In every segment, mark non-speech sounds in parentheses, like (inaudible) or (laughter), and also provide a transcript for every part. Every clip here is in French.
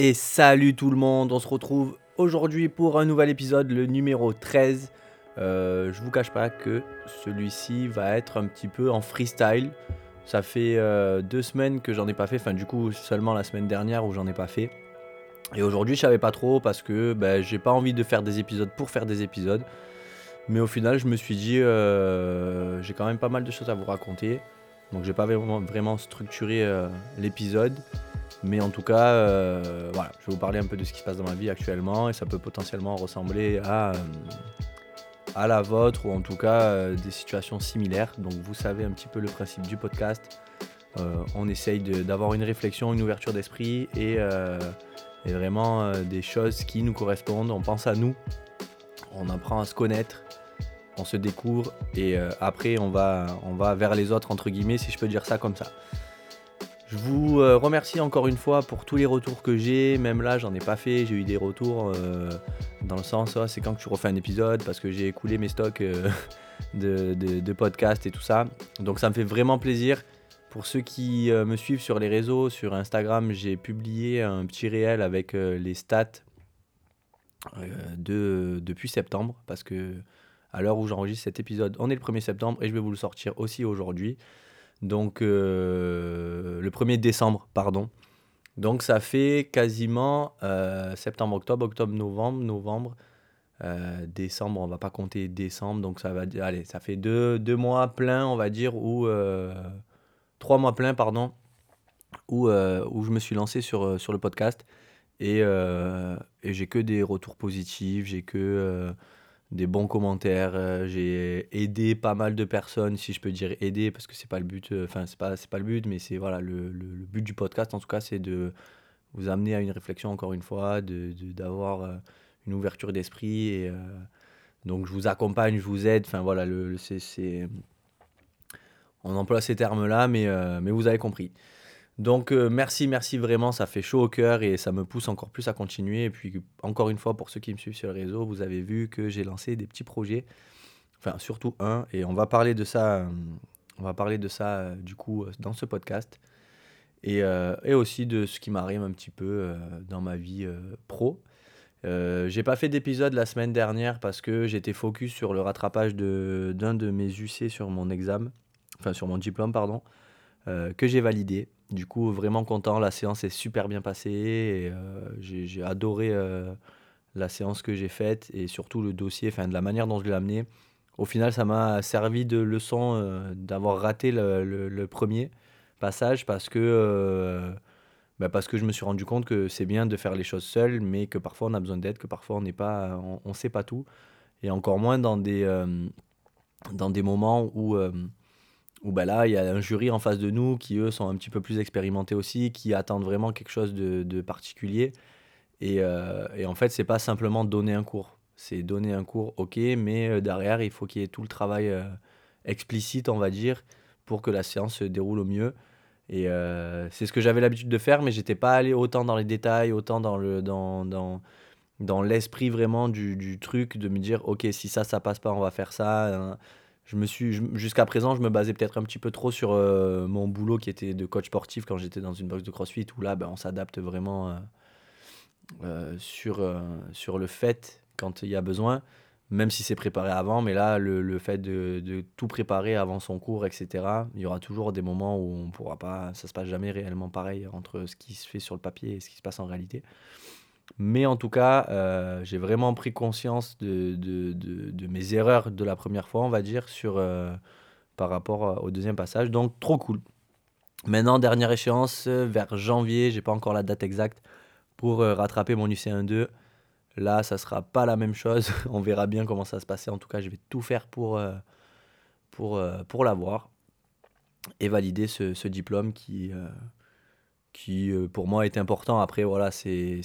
Et salut tout le monde, on se retrouve aujourd'hui pour un nouvel épisode, le numéro 13. Euh, je vous cache pas que celui-ci va être un petit peu en freestyle. Ça fait euh, deux semaines que j'en ai pas fait, enfin du coup seulement la semaine dernière où j'en ai pas fait. Et aujourd'hui je savais pas trop parce que ben, j'ai pas envie de faire des épisodes pour faire des épisodes. Mais au final je me suis dit euh, j'ai quand même pas mal de choses à vous raconter. Donc j'ai pas vraiment, vraiment structuré l'épisode. Mais en tout cas, euh, voilà, je vais vous parler un peu de ce qui se passe dans ma vie actuellement et ça peut potentiellement ressembler à, euh, à la vôtre ou en tout cas euh, des situations similaires. Donc vous savez un petit peu le principe du podcast. On essaye d'avoir une réflexion, une ouverture d'esprit et, et vraiment des choses qui nous correspondent. On pense à nous, on apprend à se connaître, on se découvre et après on va, on va vers les autres entre guillemets si je peux dire ça comme ça. Je vous euh, remercie encore une fois pour tous les retours que j'ai. Même là, j'en ai pas fait. J'ai eu des retours euh, dans le sens, Ah, c'est quand que tu refais un épisode? Parce que j'ai écoulé mes stocks euh, (laughs) de, podcasts et tout ça. Donc ça me fait vraiment plaisir. Pour ceux qui me suivent sur les réseaux, sur Instagram, j'ai publié un petit réel avec les stats de, depuis septembre parce que à l'heure où j'enregistre cet épisode, on est le 1er septembre et je vais vous le sortir aussi aujourd'hui. Donc euh, le 1er décembre, pardon. Donc ça fait quasiment euh, septembre, octobre, octobre, novembre, novembre, euh, décembre, on va pas compter décembre, donc ça va allez, ça fait deux, deux mois pleins, on va dire, ou trois mois pleins, pardon, où, où je me suis lancé sur, sur le podcast et, et j'ai que des retours positifs, j'ai que des bons commentaires. euh, j'ai aidé pas mal de personnes, si je peux dire aider, parce que c'est pas le but. euh, Enfin, c'est pas c'est pas le but, mais c'est voilà le, le- le but du podcast en tout cas, c'est de vous amener à une réflexion encore une fois, de d'avoir euh, une ouverture d'esprit et donc je vous accompagne, je vous aide. Enfin voilà, le, c'est on emploie ces termes-là, mais euh, mais vous avez compris. Donc euh, merci, merci vraiment, ça fait chaud au cœur et ça me pousse encore plus à continuer. Et puis encore une fois, pour ceux qui me suivent sur les réseaux, vous avez vu que j'ai lancé des petits projets, enfin surtout un, et on va parler de ça, euh, on va parler de ça euh, du coup dans ce podcast, et, aussi de ce qui m'arrive un petit peu dans ma vie pro. J'ai pas fait d'épisode la semaine dernière parce que j'étais focus sur le rattrapage d'un de, mes UC sur mon examen, enfin sur mon diplôme, pardon, que j'ai validé. Du coup, vraiment content, la séance est super bien passée et euh, j'ai adoré euh, la séance que j'ai faite et surtout le dossier, enfin de la manière dont je l'ai amené. Au final, ça m'a servi de leçon euh, d'avoir raté le, premier passage parce que, bah, parce que je me suis rendu compte que c'est bien de faire les choses seul, mais que parfois on a besoin d'aide, que parfois on n'est pas, on, on sait pas tout, et encore moins dans des, dans des moments où, où bah là il y a un jury en face de nous qui eux sont un petit peu plus expérimentés aussi, qui attendent vraiment quelque chose de, de particulier, et, euh, et en fait c'est pas simplement donner un cours, c'est donner un cours, ok, mais euh, derrière il faut qu'il y ait tout le travail euh, explicite, on va dire, pour que la séance se déroule au mieux. Et c'est ce que j'avais l'habitude de faire, mais j'étais pas allé autant dans les détails, autant dans le dans, dans, dans l'esprit vraiment du, du truc, de me dire ok si ça ça passe pas, on va faire ça. hein. Je me suis jusqu'à présent, je me basais peut-être un petit peu trop sur euh, mon boulot qui était de coach sportif quand j'étais dans une box de CrossFit où là ben, on s'adapte vraiment euh, euh, sur sur le fait quand il y a besoin, même si c'est préparé avant. Mais là le, le fait de, de tout préparer avant son cours, etc. Il y aura toujours des moments où on pourra pas, ça se passe jamais réellement pareil entre ce qui se fait sur le papier et ce qui se passe en réalité. Mais en tout cas, euh, j'ai vraiment pris conscience de, de, de- mes erreurs de la première fois, on va dire, sur, euh, par rapport euh, au deuxième passage. Donc, trop cool. Maintenant, dernière échéance, vers janvier, j'ai pas encore la date exacte, pour rattraper mon UC1-2. Là, ça sera pas la même chose. (laughs) On verra bien comment ça se passer. En tout cas, je vais tout faire pour, pour, pour l'avoir et valider ce, ce diplôme qui, qui euh, pour moi est important. Après, voilà, c'est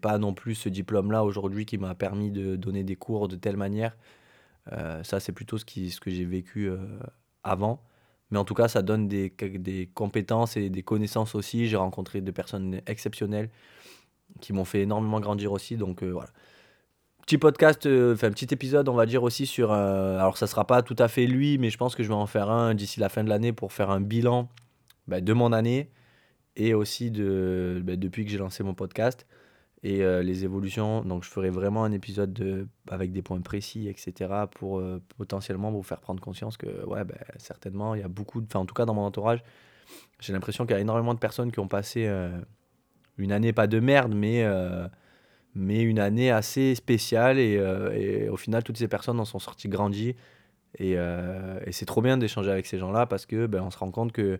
pas non plus ce diplôme-là aujourd'hui qui m'a permis de donner des cours de telle manière. Euh, ça, c'est plutôt ce, qui, ce que j'ai vécu euh, avant. Mais en tout cas, ça donne des, des compétences et des connaissances aussi. J'ai rencontré des personnes exceptionnelles qui m'ont fait énormément grandir aussi. Donc voilà. Petit podcast, enfin petit épisode, on va dire aussi sur. alors, ça sera pas tout à fait lui, mais je pense que je vais en faire un d'ici la fin de l'année pour faire un bilan bah, de mon année et aussi de, bah, depuis que j'ai lancé mon podcast et euh, les évolutions. Donc, je ferai vraiment un épisode de, avec des points précis, etc. pour euh, potentiellement vous faire prendre conscience que, ouais, ben, certainement, il y a beaucoup, enfin, en tout cas, dans mon entourage, j'ai l'impression qu'il y a énormément de personnes qui ont passé euh, une année, pas de merde, mais, mais une année assez spéciale. Et, au final, toutes ces personnes en sont sorties grandies. Et, et c'est trop bien d'échanger avec ces gens-là parce que ben, se rend compte que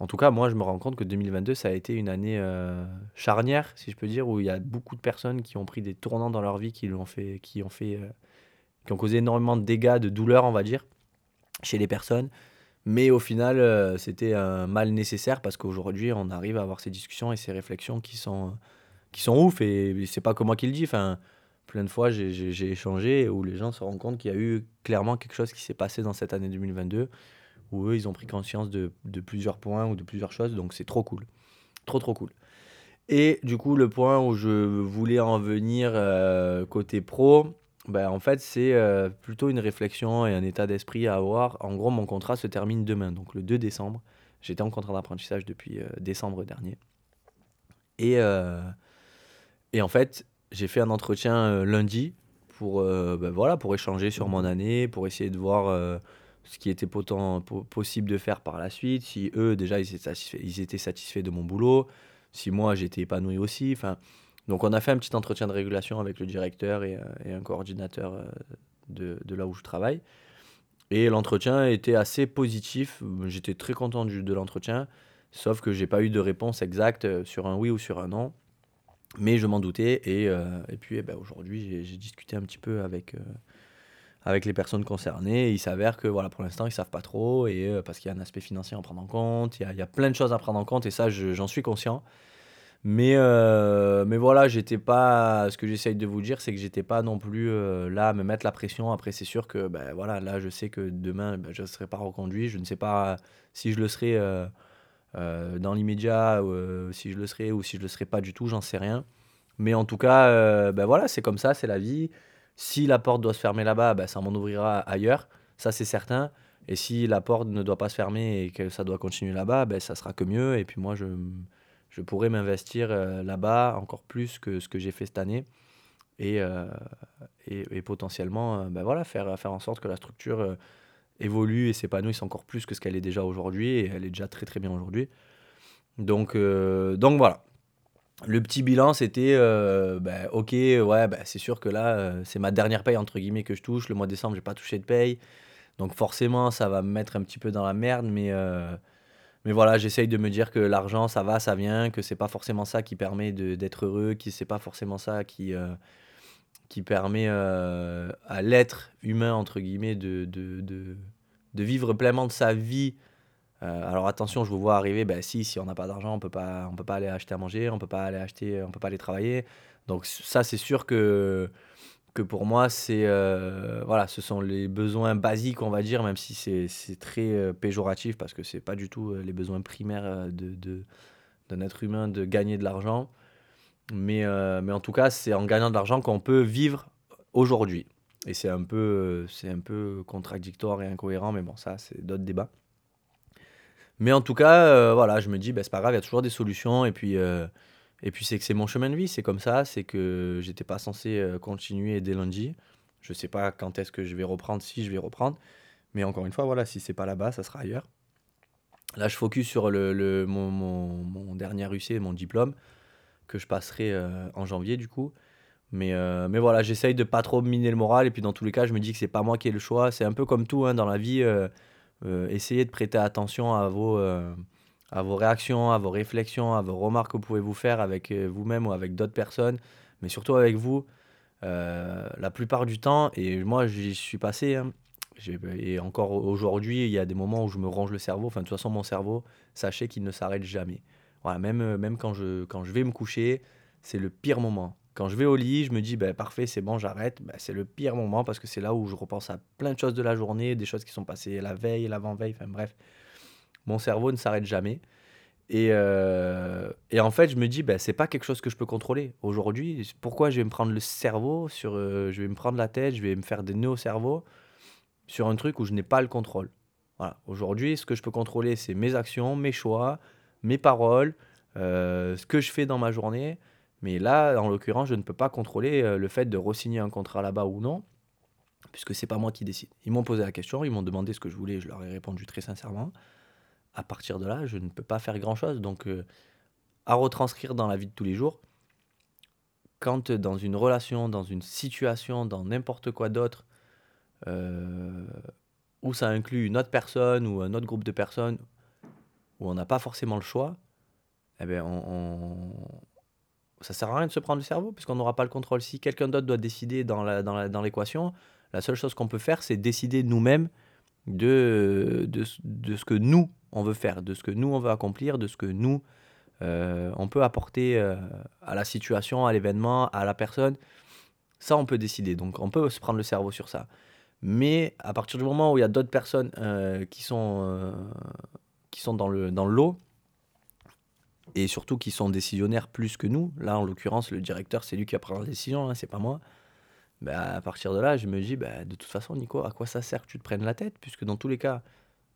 en tout cas, moi, je me rends compte que 2022, ça a été une année euh, charnière, si je peux dire, où il y a beaucoup de personnes qui ont pris des tournants dans leur vie, qui ont fait, qui ont fait, euh, qui ont causé énormément de dégâts, de douleurs, on va dire, chez les personnes. Mais au final, euh, c'était un mal nécessaire parce qu'aujourd'hui, on arrive à avoir ces discussions et ces réflexions qui sont, qui sont ouf. Et c'est pas que moi qui le dis. Enfin, plein de fois, j'ai échangé où les gens se rendent compte qu'il y a eu clairement quelque chose qui s'est passé dans cette année 2022 où eux, ils ont pris conscience de, plusieurs points ou de plusieurs choses. Donc c'est trop cool. Trop, trop cool. Et du coup, le point où je voulais en venir euh, côté pro, ben, en fait, c'est euh, plutôt une réflexion et un état d'esprit à avoir. En gros, mon contrat se termine demain, donc le 2 décembre. J'étais en contrat d'apprentissage depuis euh, décembre dernier. Et, et en fait, j'ai fait un entretien lundi pour, ben, voilà, pour échanger sur mon année, pour essayer de voir ce qui était possible de faire par la suite, si eux déjà ils étaient satisfaits, ils étaient satisfaits de mon boulot, si moi j'étais épanoui aussi. Enfin, donc on a fait un petit entretien de régulation avec le directeur et, euh, un coordinateur euh, de, de, là où je travaille. Et l'entretien était assez positif, j'étais très content de l'entretien, sauf que j'ai pas eu de réponse exacte euh, sur un oui ou sur un non. Mais je m'en doutais et, et puis eh ben, aujourd'hui j'ai discuté un petit peu avec avec les personnes concernées. il s'avère que voilà, pour l'instant, ils savent pas trop, et, euh, parce qu'il y a un aspect financier à prendre en compte, il y a, y a plein de choses à prendre en compte, et ça, j'en suis conscient. Mais, euh, mais voilà, j'étais pas. Ce que j'essaye de vous dire, c'est que j'étais pas non plus euh, là à me mettre la pression. Après, c'est sûr que ben, voilà, là, je sais que demain, ben, je ne serai pas reconduit. Je ne sais pas si je le serai dans l'immédiat, si je le serai ou si je le serai pas du tout, j'en sais rien. Mais en tout cas, ben voilà, c'est comme ça, c'est la vie. Si la porte doit se fermer là-bas, bah, ça m'en ouvrira ailleurs, ça c'est certain. Et si la porte ne doit pas se fermer et que ça doit continuer là-bas, ben, ça sera que mieux. Et puis moi, je, je pourrais m'investir euh, là-bas encore plus que ce que j'ai fait cette année. Et, euh, et, potentiellement ben voilà, faire, faire en sorte que la structure évolue et s'épanouisse encore plus que ce qu'elle est déjà aujourd'hui. Et elle est déjà très très bien aujourd'hui. Donc, donc voilà, le petit bilan, c'était euh, ben, ok, ouais, ben, c'est sûr que là, euh, c'est ma dernière paye entre guillemets que je touche. Le mois de décembre, j'ai pas touché de paye. Donc forcément, ça va me mettre un petit peu dans la merde, mais, euh, mais voilà, j'essaye de me dire que l'argent, ça va, ça vient, que c'est pas forcément ça qui permet d'être heureux, que c'est pas forcément ça qui, qui permet à l'être humain, entre guillemets, de, de, de, de vivre pleinement de sa vie euh, alors attention, je vous vois arriver, ben si, si on n'a pas d'argent, on peut pas, on peut pas aller acheter à manger, on peut peut pas aller travailler. Donc ça, c'est sûr que, que pour moi, c'est euh, voilà, ce sont les besoins basiques, on va dire, même si c'est très euh, péjoratif parce que c'est pas du tout les besoins primaires de, d'un être humain de gagner de l'argent. Mais, mais en tout cas, c'est en gagnant de l'argent qu'on peut vivre aujourd'hui. Et c'est un peu, c'est un peu contradictoire et incohérent, mais bon, ça, c'est d'autres débats. Mais en tout cas, euh, voilà, je me dis, bah, c'est pas grave, il y a toujours des solutions. Et puis, euh, puis c'est que c'est mon chemin de vie, c'est comme ça. C'est que j'étais pas censé euh, continuer dès lundi. Je sais pas quand est-ce que je vais reprendre, si je vais reprendre. Mais encore une fois, voilà, si c'est pas là-bas, ça sera ailleurs. Là, je focus sur le, le mon, mon, mon, dernier UC, mon diplôme, que je passerai en janvier du coup. Mais, mais voilà, j'essaye de pas trop miner le moral. Et puis dans tous les cas, je me dis que c'est pas moi qui ai le choix. C'est un peu comme tout hein, dans la vie. Euh, essayez de prêter attention à vos, euh, à vos réactions, à vos réflexions, à vos remarques que vous pouvez vous faire avec euh, vous-même ou avec d'autres personnes, mais surtout avec vous. la plupart du temps, et moi j'y suis passé, hein, et encore aujourd'hui, il y a des moments où je me range le cerveau. Enfin, de toute façon, mon cerveau, sachez qu'il ne s'arrête jamais. Voilà, même, même quand, je, quand je vais me coucher, c'est le pire moment. Quand je vais au lit, je me dis, bah, parfait, c'est bon, j'arrête. Bah, c'est le pire moment parce que c'est là où je repense à plein de choses de la journée, des choses qui sont passées la veille, l'avant-veille, enfin bref. Mon cerveau ne s'arrête jamais. Et, euh, et, en fait, je me dis, bah, c'est pas quelque chose que je peux contrôler. Aujourd'hui, pourquoi je vais me prendre le cerveau, sur, euh, je vais me prendre la tête, je vais me faire des nœuds au cerveau sur un truc où je n'ai pas le contrôle. Voilà. Aujourd'hui, ce que je peux contrôler, c'est mes actions, mes choix, mes paroles, ce que je fais dans ma journée. Mais là, en l'occurrence, je ne peux pas contrôler le fait de re-signer un contrat là-bas ou non, puisque c'est pas moi qui décide. Ils m'ont posé la question, ils m'ont demandé ce que je voulais, je leur ai répondu très sincèrement. À partir de là, je ne peux pas faire grand-chose. Donc, à retranscrire dans la vie de tous les jours, quand dans une relation, dans une situation, dans n'importe quoi d'autre, euh, où ça inclut une autre personne ou un autre groupe de personnes, où on n'a pas forcément le choix, eh bien, on, ça sert à rien de se prendre le cerveau puisqu'on n'aura pas le contrôle. Si quelqu'un d'autre doit décider dans, la, dans, l'équation, la seule chose qu'on peut faire, c'est décider nous-mêmes de, de, de, ce que nous, on veut faire, de ce que nous, on veut accomplir, de ce que nous, euh, on peut apporter euh, à la situation, à l'événement, à la personne. Ça, on peut décider. Donc, on peut se prendre le cerveau sur ça. Mais à partir du moment où il y a d'autres personnes euh, qui sont, qui sont dans, le, dans lot, et surtout qui sont décisionnaires plus que nous, là, en l'occurrence, le directeur, c'est lui qui a pris la décision, hein, c'est pas moi. Ben, à partir de là, je me dis, ben, de toute façon, Nico, à quoi ça sert que tu te prennes la tête? Puisque dans tous les cas,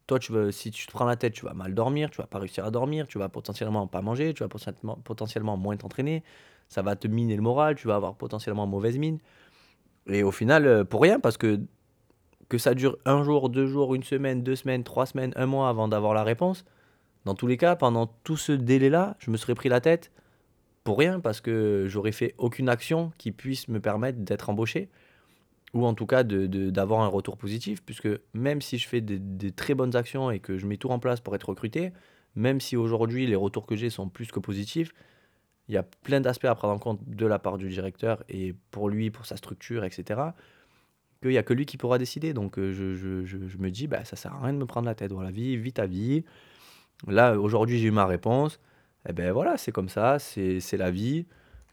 toi, tu veux, si tu te prends la tête, tu vas mal dormir, tu vas pas réussir à dormir, tu vas potentiellement pas manger, tu vas potentiellement, potentiellement moins t'entraîner, ça va te miner le moral, tu vas avoir potentiellement mauvaise mine. Et au final, euh, pour rien, parce que que ça dure un jour, deux jours, une semaine, deux semaines, trois semaines, un mois avant d'avoir la réponse, dans tous les cas, pendant tout ce délai-là, je me serais pris la tête pour rien, parce que j'aurais fait aucune action qui puisse me permettre d'être embauché ou en tout cas d'avoir un retour positif, puisque même si je fais des, très bonnes actions et que je mets tout en place pour être recruté, même si aujourd'hui les retours que j'ai sont plus que positifs, il y a plein d'aspects à prendre en compte de la part du directeur et pour lui, pour sa structure, etc., qu'il n'y a que lui qui pourra décider. Donc euh, je, me dis, bah, ça sert à rien de me prendre la tête. Voilà, vie, vite ta vie. Là, aujourd'hui, j'ai eu ma réponse. Et eh ben voilà, c'est comme ça, c'est la vie.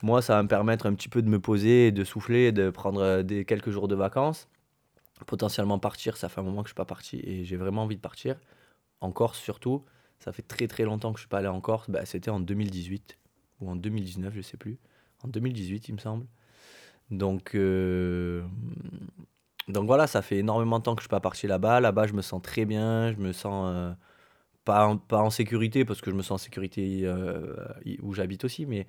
Moi, ça va me permettre un petit peu de me poser, de souffler, de prendre euh, des, quelques jours de vacances. Potentiellement partir, ça fait un moment que je ne suis pas parti et j'ai vraiment envie de partir. En Corse surtout, ça fait très très longtemps que je ne suis pas allé en Corse. Bah, C'était en 2018 ou en 2019, je ne sais plus. En 2018, il me semble. Donc, euh, donc voilà, ça fait énormément de temps que je ne suis pas parti là-bas. Là-bas, je me sens très bien, je me sens euh, pas, en, pas en sécurité parce que je me sens en sécurité où j'habite aussi, mais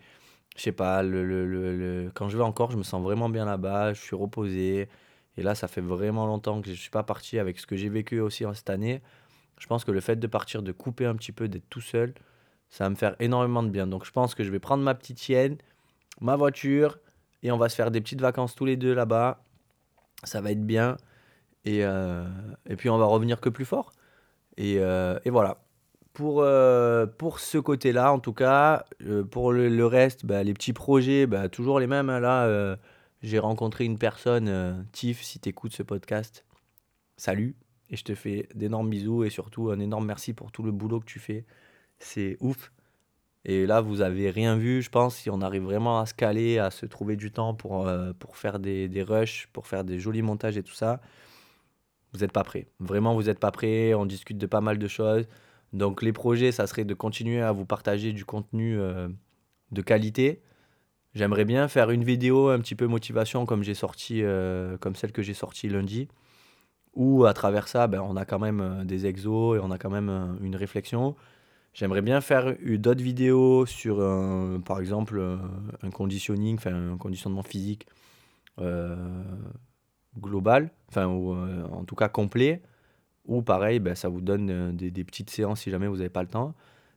je sais pas, le, le, le, quand je vais encore, je me sens vraiment bien là-bas, je suis reposé. Et là, ça fait vraiment longtemps que je ne suis pas parti avec ce que j'ai vécu aussi cette année. Je pense que le fait de partir, de couper un petit peu, d'être tout seul, ça va me faire énormément de bien. Donc je pense que je vais prendre ma petite chienne, ma voiture, et on va se faire des petites vacances tous les deux là-bas. Ça va être bien. Et, euh, et puis on va revenir que plus fort. Et, euh, et voilà pour, euh, pour ce côté-là, en tout cas, euh, pour le, reste, bah, les petits projets, bah, toujours les mêmes. Hein. là, euh, j'ai rencontré une personne, Tiff, si tu écoutes ce podcast, salut. Et je te fais d'énormes bisous et surtout un énorme merci pour tout le boulot que tu fais. C'est ouf. Et là, vous avez rien vu, je pense, si on arrive vraiment à se caler, à se trouver du temps pour, pour faire des, des rushs, pour faire des jolis montages et tout ça. Vous n'êtes pas prêt. Vraiment, vous n'êtes pas prêt. On discute de pas mal de choses. Donc les projets, ça serait de continuer à vous partager du contenu euh, de qualité. J'aimerais bien faire une vidéo un petit peu motivation comme j'ai sorti, euh, comme celle que j'ai sortie lundi, où à travers ça, ben, on a quand même euh, des exos et on a quand même une réflexion. J'aimerais bien faire d'autres vidéos sur, par exemple, un enfin un conditionnement physique global, enfin ou en tout cas complet ou pareil, ben, ça vous donne euh, des, des, petites séances si jamais vous n'avez pas le temps.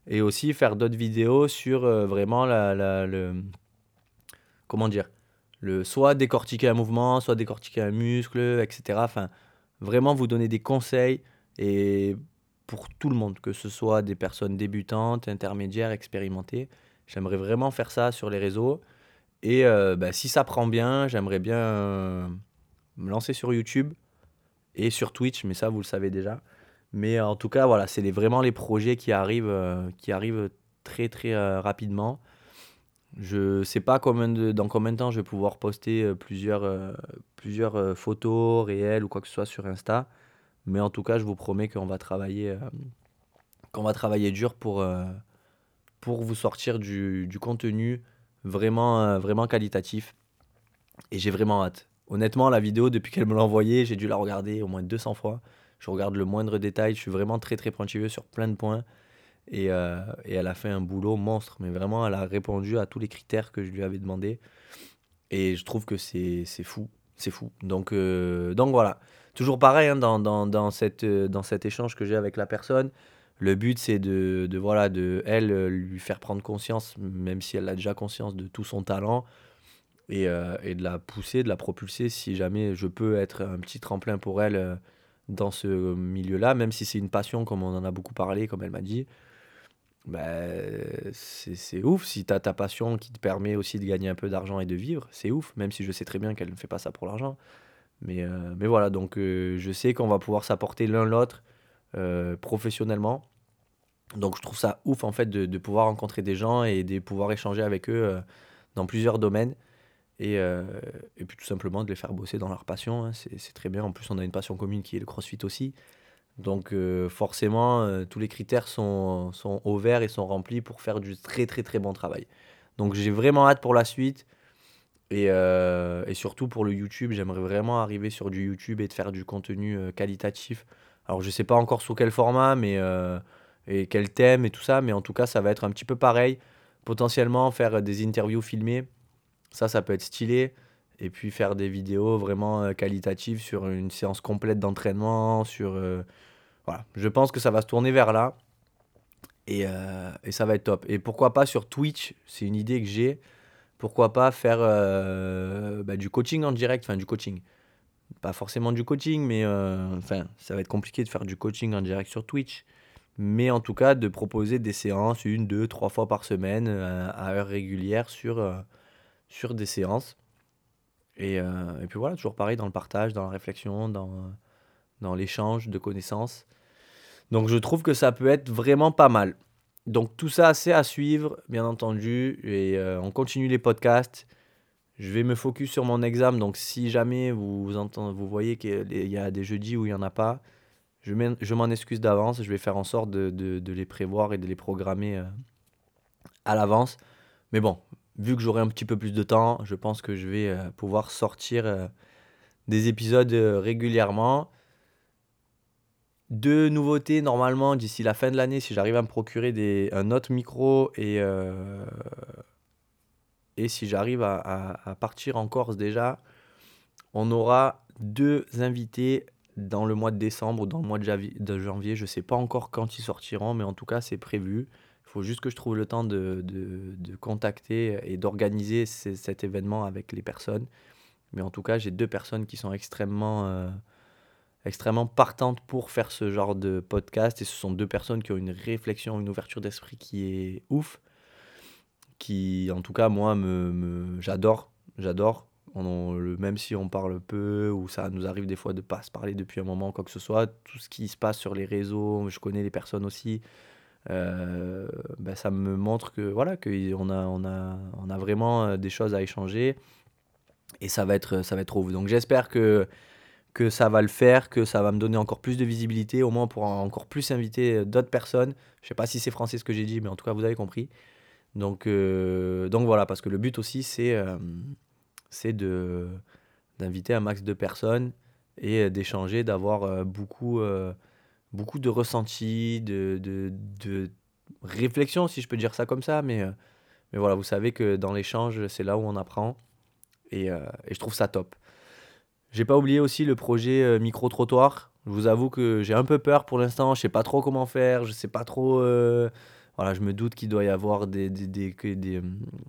Et aussi faire d'autres vidéos sur euh, vraiment la, la, le... Comment dire le, Soit décortiquer un mouvement, soit décortiquer un muscle, etc. Enfin, vraiment vous donner des conseils et pour tout le monde, que ce soit des personnes débutantes, intermédiaires, expérimentées. J'aimerais vraiment faire ça sur les réseaux. Et euh, ben, si ça prend bien, j'aimerais bien me lancer sur YouTube et sur Twitch, mais ça, vous le savez déjà. Mais en tout cas, voilà, c'est vraiment les projets qui arrivent, euh, qui arrivent très, très euh, rapidement. Je ne sais pas dans combien de temps je vais pouvoir poster euh, plusieurs, plusieurs photos réelles ou quoi que ce soit sur Insta. Mais en tout cas, je vous promets qu'on va travailler, qu'on va travailler dur pour, pour vous sortir du, du contenu vraiment, vraiment qualitatif. Et j'ai vraiment hâte. Honnêtement, la vidéo, depuis qu'elle me l'a envoyée, j'ai dû la regarder au moins 200 fois. Je regarde le moindre détail. Je suis vraiment très, très pointilleux sur plein de points. Et, euh, et elle a fait un boulot monstre. Mais vraiment, elle a répondu à tous les critères que je lui avais demandé. Et je trouve que c'est fou. C'est fou. Donc, euh, donc voilà. Toujours pareil hein, dans, dans, dans, cette, euh, dans cet échange que j'ai avec la personne. Le but, c'est de, de, voilà, de, elle, lui faire prendre conscience, même si elle a déjà conscience de tout son talent, et, euh, et de la pousser, de la propulser si jamais je peux être un petit tremplin pour elle euh, dans ce milieu-là, même si c'est une passion, comme on en a beaucoup parlé, comme elle m'a dit. Ben, c'est ouf si tu as ta passion qui te permet aussi de gagner un peu d'argent et de vivre, c'est ouf, même si je sais très bien qu'elle ne fait pas ça pour l'argent. Mais, euh, mais voilà, donc je sais qu'on va pouvoir s'apporter l'un l'autre professionnellement. Donc je trouve ça ouf en fait de, de pouvoir rencontrer des gens et de pouvoir échanger avec eux dans plusieurs domaines. Et, euh, et puis tout simplement de les faire bosser dans leur passion, hein, c'est très bien. En plus, on a une passion commune qui est le CrossFit aussi. Donc euh, forcément, euh, tous les critères sont, sont au vert et sont remplis pour faire du très très très bon travail. Donc j'ai vraiment hâte pour la suite. Et, et surtout pour le YouTube, j'aimerais vraiment arriver sur du YouTube et de faire du contenu qualitatif. Alors je sais pas encore sous quel format, mais et quel thème et tout ça, mais en tout cas ça va être un petit peu pareil. Potentiellement faire des interviews filmées, ça ça peut être stylé. Et puis faire des vidéos vraiment euh, qualitatives sur une séance complète d'entraînement, sur... euh, voilà, je pense que ça va se tourner vers là. Et, euh, et ça va être top. Et pourquoi pas sur Twitch, c'est une idée que j'ai. Pourquoi pas faire bah, du coaching en direct, enfin du coaching. Pas forcément du coaching, mais enfin, ça va être compliqué de faire du coaching en direct sur Twitch. Mais en tout cas, de proposer des séances une, deux, trois fois par semaine à heure régulière sur, sur des séances. Et, euh, et puis voilà, toujours pareil dans le partage, dans la réflexion, dans, dans l'échange de connaissances. Donc je trouve que ça peut être vraiment pas mal. Donc tout ça, c'est à suivre, bien entendu. Et euh, on continue les podcasts. Je vais me focus sur mon examen. Donc si jamais vous, entendez, vous voyez qu'il y a des jeudis où il n'y en a pas, je m'en excuse d'avance. Je vais faire en sorte de, de- de les prévoir et de les programmer euh, à l'avance. Mais bon, vu que j'aurai un petit peu plus de temps, je pense que je vais euh, pouvoir sortir euh, des épisodes euh, régulièrement. Deux nouveautés normalement d'ici la fin de l'année, si j'arrive à me procurer un autre micro et, si j'arrive à, partir en Corse déjà, on aura deux invités dans le mois de décembre ou dans le mois de, javi- de janvier. Je ne sais pas encore quand ils sortiront, mais en tout cas c'est prévu. Faut juste que je trouve le temps de, de- de contacter et d'organiser ce- cet événement avec les personnes. Mais en tout cas, j'ai deux personnes qui sont extrêmement... euh, extrêmement partantes pour faire ce genre de podcast et ce sont deux personnes qui ont une réflexion, une ouverture d'esprit qui est ouf, qui en tout cas moi me, j'adore, j'adore. Même si on parle peu ou ça nous arrive des fois de pas se parler depuis un moment quoi que ce soit, tout ce qui se passe sur les réseaux, je connais les personnes aussi, euh, ben, ça me montre que voilà que on a on a on a vraiment euh, des choses à échanger et ça va être ça va être ouf. Donc j'espère que que ça va le faire, que ça va me donner encore plus de visibilité, au moins pour encore plus inviter euh, d'autres personnes. Je sais pas si c'est français ce que j'ai dit, mais en tout cas, vous avez compris. Donc, euh, donc voilà, parce que le but aussi, c'est euh, c'est d'inviter un max de personnes et d'échanger, d'avoir beaucoup, beaucoup de ressentis, de, de, de réflexion, si je peux dire ça comme ça. Mais, euh, mais voilà, vous savez que dans l'échange, c'est là où on apprend. Et, euh, et je trouve ça top. J'ai pas oublié aussi le projet euh, micro-trottoir. Je vous avoue que j'ai un peu peur pour l'instant. Je sais pas trop comment faire. Je sais pas trop. Voilà, je me doute qu'il doit y avoir des, des, des, des,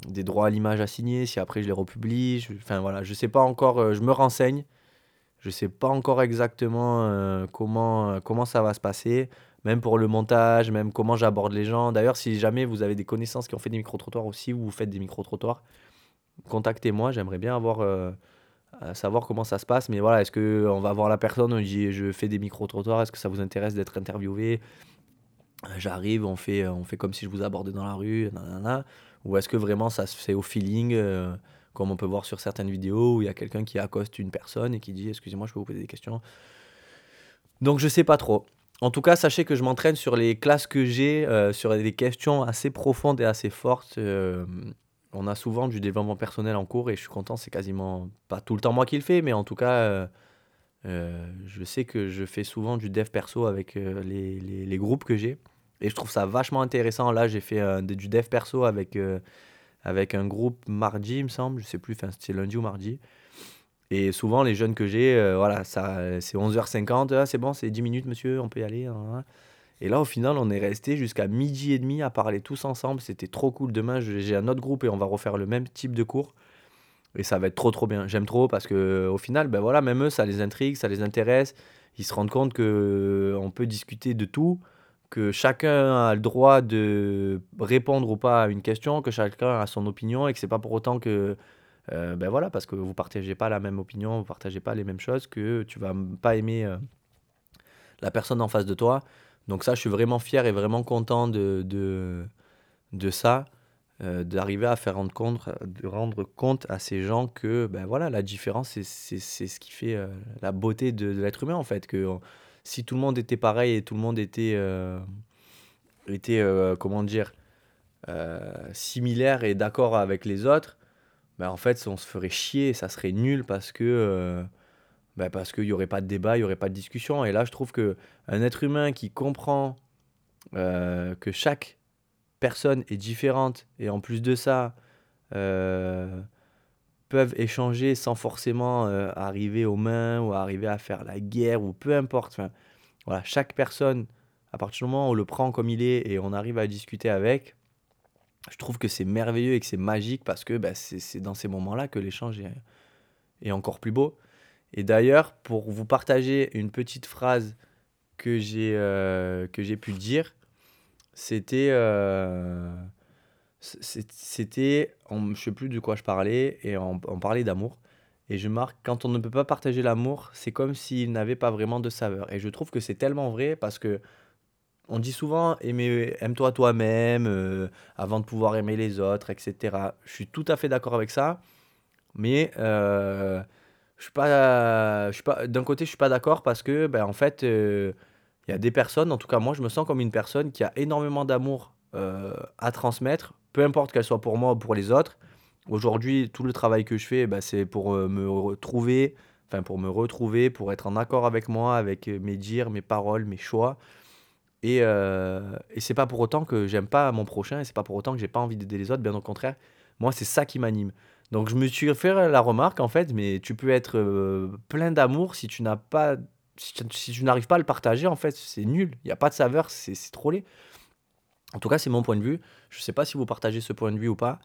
des droits à l'image à signer. Si après je les republie. je- Enfin voilà, je sais pas encore. je me renseigne. Je sais pas encore exactement euh, comment, euh, comment ça va se passer. Même pour le montage, même comment j'aborde les gens. D'ailleurs, si jamais vous avez des connaissances qui ont fait des micro-trottoirs aussi, ou vous faites des micro-trottoirs, contactez-moi. J'aimerais bien avoir. euh, savoir comment ça se passe. Mais voilà, est-ce que on va voir la personne, on dit je fais des micro-trottoirs, est-ce que ça vous intéresse d'être interviewé? J'arrive, on fait, on fait comme si je vous abordais dans la rue, nanana. Ou est-ce que vraiment ça se fait au feeling, comme on peut voir sur certaines vidéos où il y a quelqu'un qui accoste une personne et qui dit excusez-moi, je peux vous poser des questions. Donc je sais pas trop. En tout cas, sachez que je m'entraîne sur les classes que j'ai, euh, sur des questions assez profondes et assez fortes. euh, on a souvent du développement personnel en cours et je suis content, c'est quasiment pas tout le temps moi qui le fais, mais en tout cas, euh, je sais que je fais souvent du dev perso avec les- les groupes que j'ai. Et je trouve ça vachement intéressant. Là, j'ai fait du dev perso avec, avec un groupe mardi, il me semble. Je sais plus, enfin, c'était lundi ou mardi. Et souvent, les jeunes que j'ai, voilà, ça, c'est 11h50. Ah, c'est bon, c'est 10 minutes, monsieur, on peut y aller. Hein, hein. Et là, au final, on est resté jusqu'à midi et demi à parler tous ensemble. C'était trop cool. Demain, j'ai un autre groupe et on va refaire le même type de cours. Et ça va être trop, trop bien. J'aime trop parce que au final, ben voilà, même eux, ça les intrigue, ça les intéresse. Ils se rendent compte que on peut discuter de tout, que chacun a le droit de répondre ou pas à une question, que chacun a son opinion et que c'est pas pour autant que euh, ben voilà, parce que vous partagez pas la même opinion, vous partagez pas les mêmes choses, que tu vas pas aimer euh, la personne en face de toi. Donc ça, je suis vraiment fier et vraiment content de, de, de ça, euh, d'arriver à faire rendre compte, à ces gens que ben voilà, la différence, c'est ce qui fait la beauté de, l'être humain en fait. Que si tout le monde était pareil et tout le monde était, euh, était comment dire, similaire et d'accord avec les autres, ben en fait, on se ferait chier, ça serait nul parce que bah, parce qu'il n'y aurait pas de débat, il n'y aurait pas de discussion. Et là, je trouve que un être humain qui comprend euh, que chaque personne est différente et en plus de ça, euh, peuvent échanger sans forcément euh, arriver aux mains ou arriver à faire la guerre ou peu importe. Enfin, voilà, chaque personne, à partir du moment où on le prend comme il est et on arrive à discuter avec, je trouve que c'est merveilleux et que c'est magique parce que bah, c'est dans ces moments-là que l'échange est, encore plus beau. Et d'ailleurs, pour vous partager une petite phrase que j'ai euh, pu dire, c'était euh, c'était je sais plus de quoi je parlais et on, parlait d'amour. Et je marque quand on ne peut pas partager l'amour, c'est comme s'il n'avait pas vraiment de saveur. Et je trouve que c'est tellement vrai parce que on dit souvent aime-toi toi-même euh, avant de pouvoir aimer les autres, etc. Je suis tout à fait d'accord avec ça, mais je suis pas, pas, d'un côté, je suis pas d'accord parce que, ben, en fait, euh, il y a des personnes, en tout cas, moi, je me sens comme une personne qui a énormément d'amour euh, à transmettre, peu importe qu'elle soit pour moi ou pour les autres. Aujourd'hui, tout le travail que je fais, ben, c'est pour euh, me retrouver, enfin, pour me retrouver, pour être en accord avec moi, avec mes dires, mes paroles, mes choix. Et, et c'est pas pour autant que j'aime pas mon prochain, et c'est pas pour autant que j'ai pas envie d'aider les autres, bien au contraire. Moi, c'est ça qui m'anime. Donc je me suis fait la remarque en fait, mais tu peux être euh, plein d'amour si tu n'as pas, si tu, n'arrives pas à le partager en fait, c'est nul. Il n'y a pas de saveur, c'est trop laid. En tout cas, c'est mon point de vue. Je ne sais pas si vous partagez ce point de vue ou pas,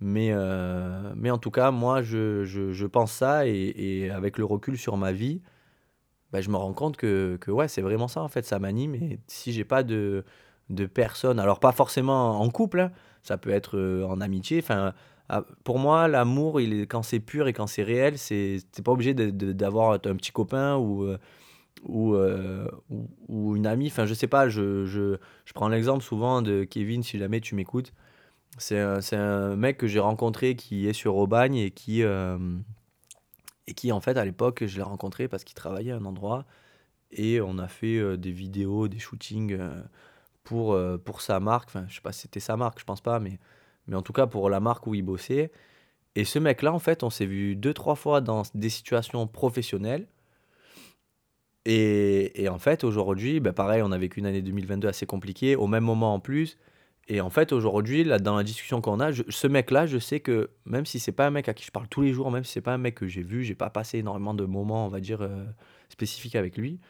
mais, euh, mais en tout cas, moi, je, je, pense ça et, avec le recul sur ma vie, bah, je me rends compte que, que ouais, c'est vraiment ça en fait, ça m'anime. Et si j'ai pas de, de personne, alors pas forcément en couple, hein, ça peut être euh, en amitié, enfin ah, pour moi, l'amour, il est, quand c'est pur et quand c'est réel, c'est pas obligé d'avoir un petit copain ou, euh, euh, ou, ou, une amie. Enfin, je sais pas, je, je, je prends l'exemple souvent de Kevin, si jamais tu m'écoutes. C'est un, un, mec que j'ai rencontré qui est sur Aubagne et qui, euh, et qui en fait, à l'époque, je l'ai rencontré parce qu'il travaillait à un endroit et on a fait des vidéos, des shootings pour, pour sa marque. Enfin, je sais pas si c'était sa marque, je pense pas, mais mais en tout cas pour la marque où il bossait. Et ce mec-là, en fait, on s'est vu deux, trois fois dans des situations professionnelles. Et, et en fait, aujourd'hui, ben pareil, on a vécu une année 2022 assez compliquée, au même moment en plus. Et en fait, aujourd'hui, là, dans la discussion qu'on a, ce mec-là, je sais que même si c'est pas un mec à qui je parle tous les jours, même si c'est pas un mec que j'ai vu, j'ai pas passé énormément de moments, on va dire, euh, spécifiques avec lui,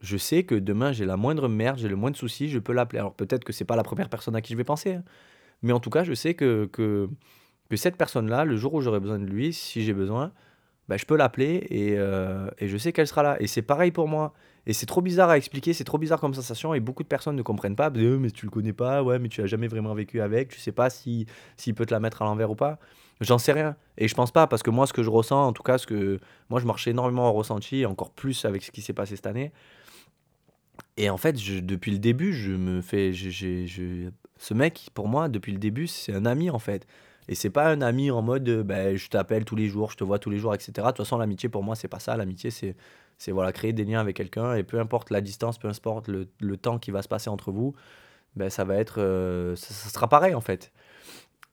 je sais que demain, j'ai la moindre merde, j'ai le moindre souci, je peux l'appeler. Alors peut-être que c'est pas la première personne à qui je vais penser, hein, mais en tout cas, je sais que, que, que cette personne-là, le jour où j'aurai besoin de lui, si j'ai besoin, bah, je peux l'appeler et, euh, et, je sais qu'elle sera là. Et c'est pareil pour moi. Et c'est trop bizarre à expliquer, c'est trop bizarre comme sensation et beaucoup de personnes ne comprennent pas. Euh, mais tu le connais pas, ouais, mais tu as jamais vraiment vécu avec, tu sais pas s'il si, peut te la mettre à l'envers ou pas. J'en sais rien. Et je pense pas, parce que moi, ce que je ressens, en tout cas, ce que moi, je marchais énormément en ressenti, encore plus avec ce qui s'est passé cette année. Et en fait, je, depuis le début, je me fais. Je, ce mec, pour moi, depuis le début, c'est un ami en fait. Et c'est pas un ami en mode ben, je t'appelle tous les jours, je te vois tous les jours, etc. De toute façon, l'amitié pour moi, c'est pas ça. L'amitié, c'est, c'est voilà, créer des liens avec quelqu'un et peu importe la distance, peu importe le, le temps qui va se passer entre vous, ben, ça va être. Euh, ça, sera pareil en fait.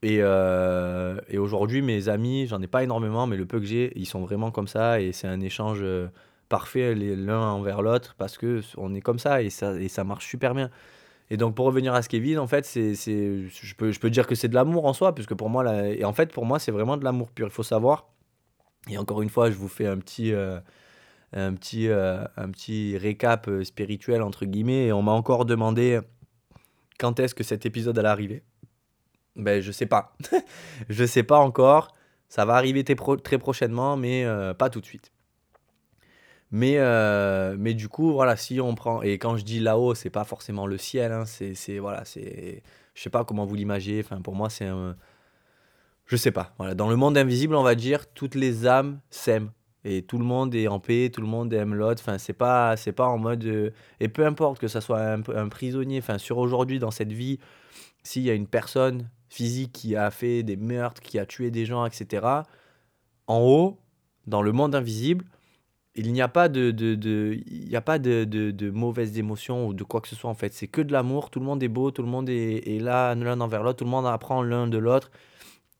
Et, euh, et aujourd'hui, mes amis, j'en ai pas énormément, mais le peu que j'ai, ils sont vraiment comme ça et c'est un échange euh, parfait l'un envers l'autre parce que on est comme ça et ça, et ça marche super bien. Et donc, pour revenir à ce Kevin, en fait, c'est, c'est, je, peux, je peux dire que c'est de l'amour en soi, puisque pour moi, là, et en fait, pour moi, c'est vraiment de l'amour pur. Il faut savoir, et encore une fois, je vous fais un petit, euh, un petit, euh, un petit récap euh, spirituel, entre guillemets, et on m'a encore demandé quand est-ce que cet épisode allait arriver. Ben, je sais pas. (laughs) je sais pas encore. Ça va arriver très prochainement, mais pas tout de suite. Mais, euh, mais du coup, voilà, si on prend. Et quand je dis là-haut, c'est pas forcément le ciel. Hein, c'est, voilà, c'est. Je sais pas comment vous l'imaginez. Enfin, pour moi, c'est un. Je sais pas. Voilà. Dans le monde invisible, on va dire, toutes les âmes s'aiment. Et tout le monde est en paix, tout le monde aime l'autre. Enfin, c'est pas, c'est pas en mode. Euh, et peu importe que ça soit un, un prisonnier. Enfin, sur aujourd'hui, dans cette vie, s'il y a une personne physique qui a fait des meurtres, qui a tué des gens, etc., en haut, dans le monde invisible, il n'y a pas de, de, de il a pas de, de, mauvaises émotions ou de quoi que ce soit en fait. C'est que de l'amour. Tout le monde est beau, tout le monde est, est là l'un envers l'autre, tout le monde apprend l'un de l'autre.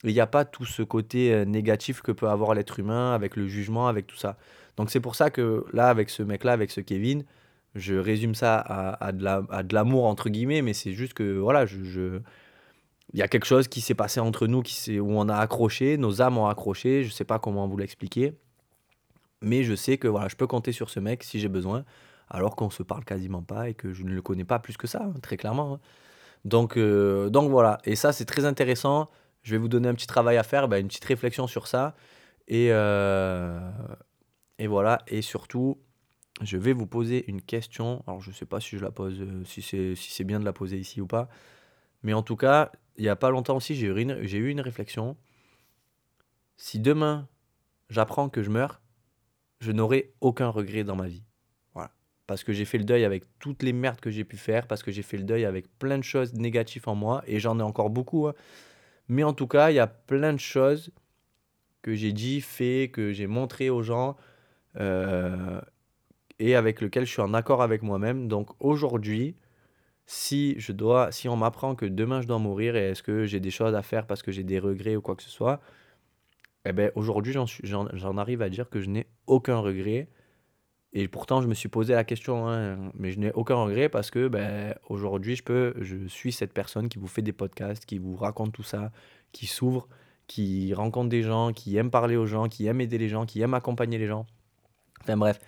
Il n'y a pas tout ce côté euh, négatif que peut avoir l'être humain avec le jugement, avec tout ça. Donc c'est pour ça que là, avec ce mec-là, avec ce Kevin, je résume ça à, à de l'amour entre guillemets, mais c'est juste que voilà, je, je... il y a quelque chose qui s'est passé entre nous, qui où on a accroché, nos âmes ont accroché. Je ne sais pas comment vous l'expliquer. Mais je sais que voilà, je peux compter sur ce mec si j'ai besoin, alors qu'on se parle quasiment pas et que je ne le connais pas plus que ça, hein, très clairement. Hein. Donc, euh, donc voilà, et ça c'est très intéressant. Je vais vous donner un petit travail à faire, bah, une petite réflexion sur ça. Et, euh, et voilà, et surtout, je vais vous poser une question. Alors je ne sais pas si je la pose, euh, si c'est si c'est bien de la poser ici ou pas. Mais en tout cas, il n'y a pas longtemps aussi, j'ai eu, j'ai eu une réflexion. Si demain, j'apprends que je meurs, je n'aurai aucun regret dans ma vie. Voilà. Parce que j'ai fait le deuil avec toutes les merdes que j'ai pu faire, parce que j'ai fait le deuil avec plein de choses négatives en moi, et j'en ai encore beaucoup. Hein. Mais en tout cas, il y a plein de choses que j'ai dit, fait, que j'ai montré aux gens, euh, et avec lesquelles je suis en accord avec moi-même. Donc aujourd'hui, si je dois, si on m'apprend que demain je dois mourir, et est-ce que j'ai des choses à faire parce que j'ai des regrets ou quoi que ce soit, eh ben, aujourd'hui, j'en arrive à dire que je n'ai aucun regret. Et pourtant, je me suis posé la question, hein, mais je n'ai aucun regret parce que ben, aujourd'hui, je, je suis cette personne qui vous fait des podcasts, qui vous raconte tout ça, qui s'ouvre, qui rencontre des gens, qui aime parler aux gens, qui aime aider les gens, qui aime accompagner les gens. Enfin bref.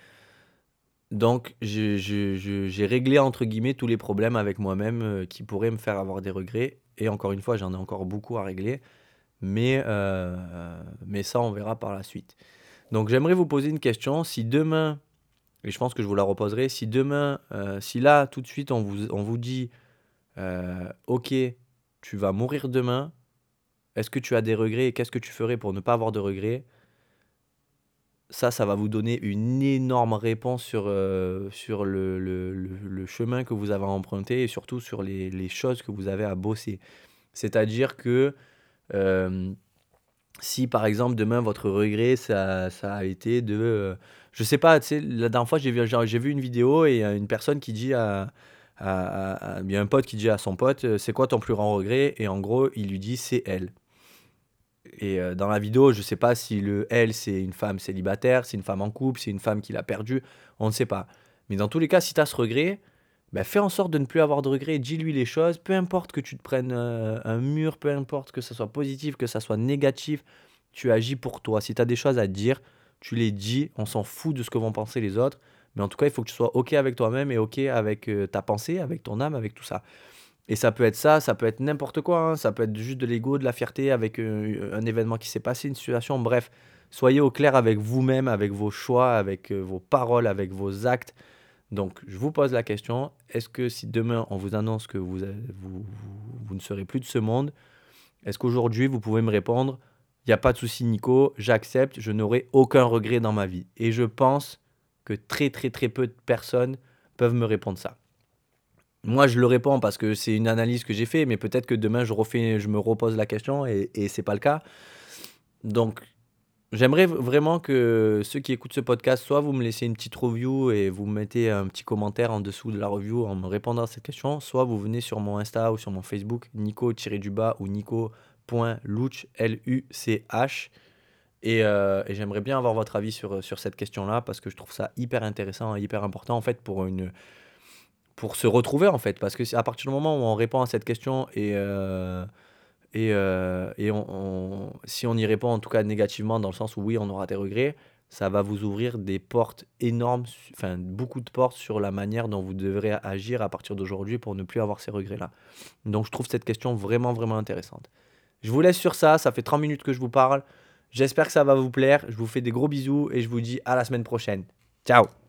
Donc, j'ai réglé entre guillemets tous les problèmes avec moi-même euh, qui pourraient me faire avoir des regrets. Et encore une fois, j'en ai encore beaucoup à régler. Mais, euh, mais ça, on verra par la suite. Donc j'aimerais vous poser une question. Si demain, et je pense que je vous la reposerai, si demain, euh, si là, tout de suite, on vous, on vous dit, euh, ok, tu vas mourir demain, est-ce que tu as des regrets et qu'est-ce que tu ferais pour ne pas avoir de regrets? Ça, ça va vous donner une énorme réponse sur, sur le, le, chemin que vous avez emprunté et surtout sur les, les choses que vous avez à bosser. C'est-à-dire que euh, si par exemple demain votre regret ça, ça a été de euh, je sais pas tu sais la dernière fois j'ai vu j'ai vu une vidéo et une personne qui dit à, il y a un pote qui dit à son pote euh, c'est quoi ton plus grand regret? Et en gros il lui dit c'est elle. Et dans la vidéo je sais pas si le elle c'est une femme célibataire c'est une femme en couple c'est une femme qui l'a perdu on ne sait pas. Mais dans tous les cas si tu as ce regret bah, fais en sorte de ne plus avoir de regrets, dis-lui les choses, peu importe que tu te prennes euh, un mur, peu importe que ça soit positif, que ça soit négatif, tu agis pour toi. Si tu as des choses à dire, tu les dis, on s'en fout de ce que vont penser les autres, mais en tout cas, il faut que tu sois OK avec toi-même et OK avec euh, ta pensée, avec ton âme, avec tout ça. Et ça peut être ça, ça peut être n'importe quoi, hein. ça peut être juste de l'ego, de la fierté avec euh, un événement qui s'est passé, une situation, bref. Soyez au clair avec vous-même, avec vos choix, avec vos paroles, avec vos actes. Donc, je vous pose la question, est-ce que si demain on vous annonce que vous, vous, vous, ne serez plus de ce monde, est-ce qu'aujourd'hui vous pouvez me répondre, il n'y a pas de souci Nico, j'accepte, je n'aurai aucun regret dans ma vie Et je pense que très très très peu de personnes peuvent me répondre ça. Moi, je le réponds parce que c'est une analyse que j'ai fait, mais peut-être que demain je, refais, je me repose la question et, et ce n'est pas le cas. Donc, J'aimerais vraiment que ceux qui écoutent ce podcast, soit vous me laissez une petite review et vous mettez un petit commentaire en dessous de la review en me répondant à cette question, soit vous venez sur mon Insta ou sur mon Facebook, nico-du-bas ou nico.luch, L-U-C-H. Et, euh, et j'aimerais bien avoir votre avis sur, sur cette question-là parce que je trouve ça hyper intéressant et hyper important en fait pour une, pour se retrouver en fait. Parce que à partir du moment où on répond à cette question et, euh, et, euh, et on, si on y répond en tout cas négativement, dans le sens où oui, on aura des regrets, ça va vous ouvrir des portes énormes, enfin beaucoup de portes sur la manière dont vous devrez agir à partir d'aujourd'hui pour ne plus avoir ces regrets-là. Donc je trouve cette question vraiment, vraiment intéressante. Je vous laisse sur ça, ça fait 30 minutes que je vous parle. J'espère que ça va vous plaire. Je vous fais des gros bisous et je vous dis à la semaine prochaine. Ciao